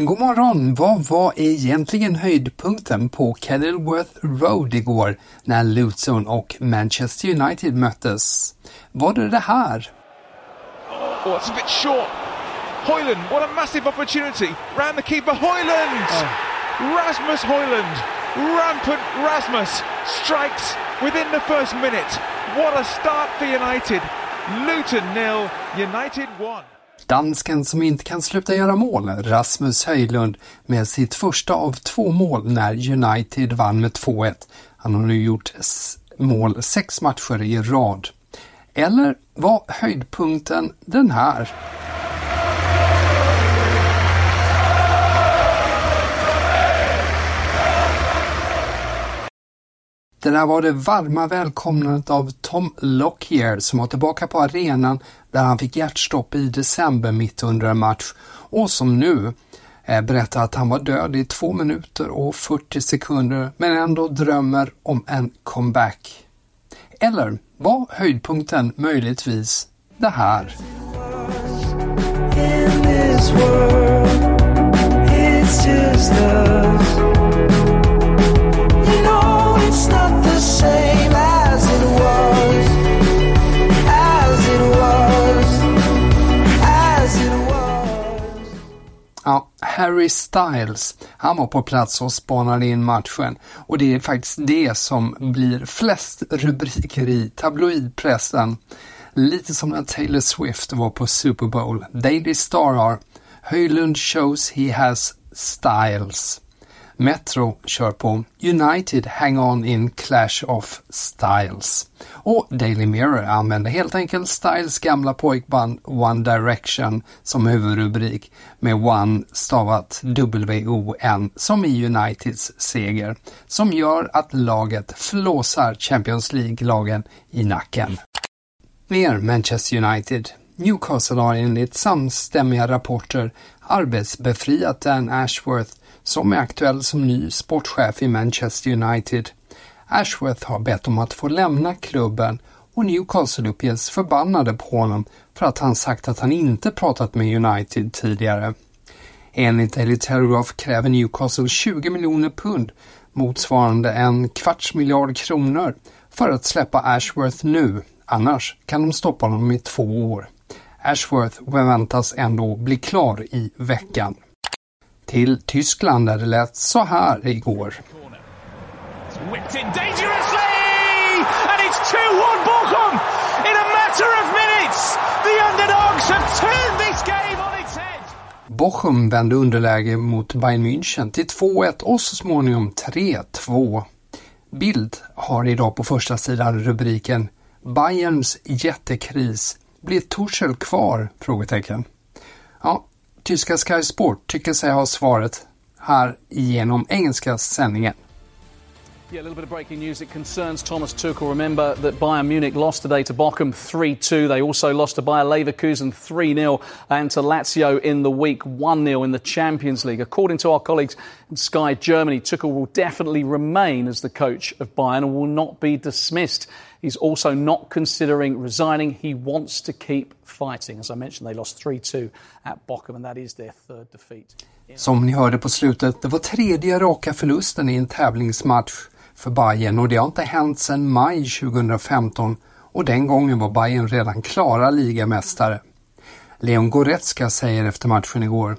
God morgon! Vad var egentligen höjdpunkten på Kenilworth Road igår när Luton och Manchester United möttes? Var det det här? Oh, it's a bit short. Hoyland, what a massive opportunity. Round the keeper, Hoyland! Oh. Rasmus Hoyland, rampant Rasmus, strikes within the first minute. What a start for United. Luton nil, United 1. Dansken som inte kan sluta göra mål, Rasmus Höjlund, med sitt första av två mål när United vann med 2-1. Han har nu gjort mål sex matcher i rad. Eller var höjdpunkten den här? Det där var det varma välkomnandet av Tom Lockyer som var tillbaka på arenan där han fick hjärtstopp i december mitt under en match och som nu eh, berättar att han var död i två minuter och 40 sekunder men ändå drömmer om en comeback. Eller var höjdpunkten möjligtvis det här? Harry Styles, han var på plats och spanade in matchen och det är faktiskt det som blir flest rubriker i tabloidpressen. Lite som när Taylor Swift var på Super Bowl. Daily Star har Höjlund shows he has styles. Metro kör på United Hang On In Clash of Styles. Och Daily Mirror använder helt enkelt Styles gamla pojkband One Direction som huvudrubrik med One stavat W-O-N som i Uniteds seger som gör att laget flåsar Champions League-lagen i nacken. Mer Manchester United. Newcastle har enligt samstämmiga rapporter arbetsbefriat Dan Ashworth som är aktuell som ny sportchef i Manchester United. Ashworth har bett om att få lämna klubben och Newcastle uppges förbannade på honom för att han sagt att han inte pratat med United tidigare. Enligt Daily Telegraph kräver Newcastle 20 miljoner pund, motsvarande en kvarts miljard kronor, för att släppa Ashworth nu, annars kan de stoppa honom i två år. Ashworth förväntas ändå bli klar i veckan till Tyskland där det lät så här igår. Bochum vände underläge mot Bayern München till 2-1 och så småningom 3-2. Bild har idag på första sidan rubriken Bayerns jättekris. Blir Torshäll kvar? Frågetecken. Ja, Tyska Sky Sport tycker sig ha svaret här genom engelska sändningen. Yeah, a little bit of breaking news. It concerns Thomas Tuchel. Remember that Bayern Munich lost today to Bochum 3 2. They also lost to Bayer Leverkusen 3 0 and to Lazio in the week 1 0 in the Champions League. According to our colleagues in Sky Germany, Tuchel will definitely remain as the coach of Bayern and will not be dismissed. He's also not considering resigning. He wants to keep fighting. As I mentioned, they lost 3 2 at Bochum, and that is their third defeat. Som ni hörde på slutet, det var tredje raka förlusten i en tävlingsmatch för Bayern och det har inte hänt sedan maj 2015 och den gången var Bayern redan klara ligamästare. Leon Goretzka säger efter matchen igår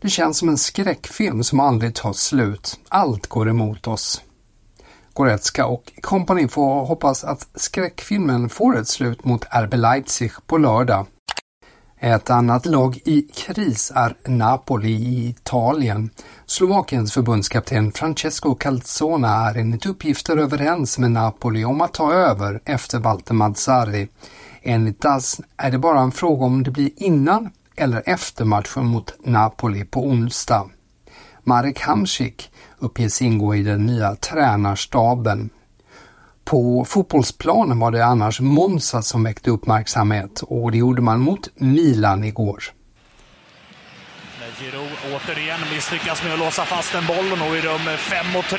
Det känns som en skräckfilm som aldrig tar slut. Allt går emot oss. Goretzka och kompani får hoppas att skräckfilmen får ett slut mot RB Leipzig på lördag. Ett annat lag i kris är Napoli i Italien. Slovakiens förbundskapten Francesco Calzona är enligt uppgifter överens med Napoli om att ta över efter Walter Mazzarri. Enligt DAS är det bara en fråga om det blir innan eller efter matchen mot Napoli på onsdag. Marek Hamsik uppges ingå i den nya tränarstaben. På fotbollsplanen var det annars Monza som väckte uppmärksamhet och det gjorde man mot Milan igår. Giroud återigen misslyckas med att låsa fast en boll och i rum 5 mot 3.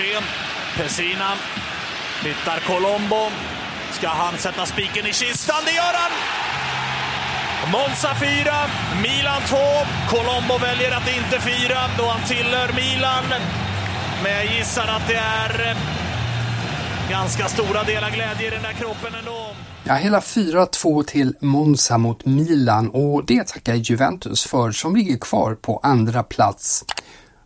Pessina hittar Colombo. Ska han sätta spiken i kistan? Det gör han! Monza 4, Milan 2. Colombo väljer att inte fira då han tillhör Milan. Men jag gissar att det är eh, ganska stora delar glädje i den där kroppen ändå. Ja, hela 4-2 till Monza mot Milan och det tackar Juventus för som ligger kvar på andra plats.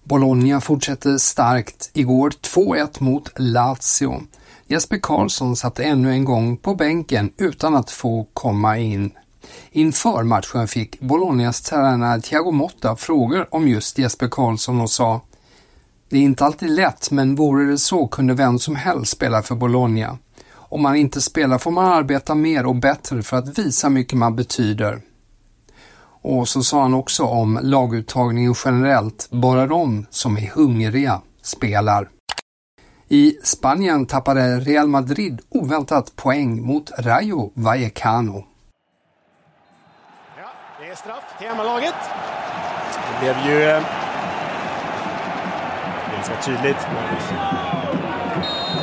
Bologna fortsätter starkt igår 2-1 mot Lazio. Jesper Karlsson satt ännu en gång på bänken utan att få komma in. Inför matchen fick Bolognas tränare Thiago Motta frågor om just Jesper Karlsson och sa Det är inte alltid lätt men vore det så kunde vem som helst spela för Bologna. Om man inte spelar får man arbeta mer och bättre för att visa hur mycket man betyder. Och så sa han också om laguttagningen generellt, bara de som är hungriga spelar. I Spanien tappade Real Madrid oväntat poäng mot Rayo Vallecano. Ja, det är straff till hemmalaget. Det blev ju eh, ganska tydligt.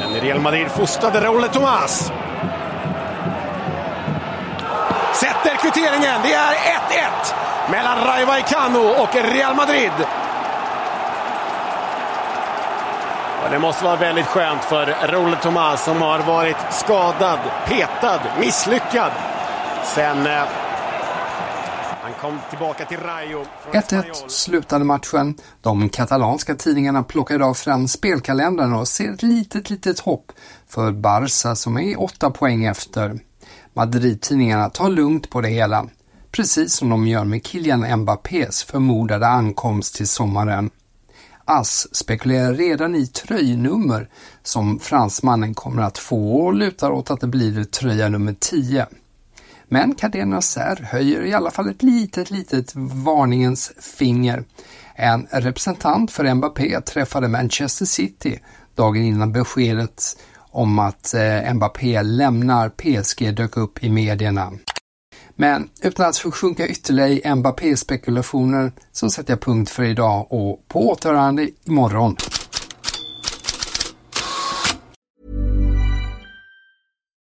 Den Real Madrid fostrade Raúl Tomás. Sätter kvitteringen. Det är 1-1 mellan Rayo Vallecano och Real Madrid. Och det måste vara väldigt skönt för Raúl Tomás som har varit skadad, petad, misslyckad sen eh, kom tillbaka till Rayo. 1-1 slutade matchen. De katalanska tidningarna plockar idag fram spelkalendern och ser ett litet, litet hopp för Barca som är åtta poäng efter. Madrid-tidningarna tar lugnt på det hela, precis som de gör med Kylian Mbappés förmodade ankomst till sommaren. AS spekulerar redan i tröjnummer som fransmannen kommer att få och lutar åt att det blir tröja nummer 10. Men Cadena Ser höjer i alla fall ett litet, litet varningens finger. En representant för Mbappé träffade Manchester City dagen innan beskedet om att eh, Mbappé lämnar PSG dök upp i medierna. Men utan att försjunka ytterligare i Mbappé-spekulationer så sätter jag punkt för idag och på återhörande imorgon.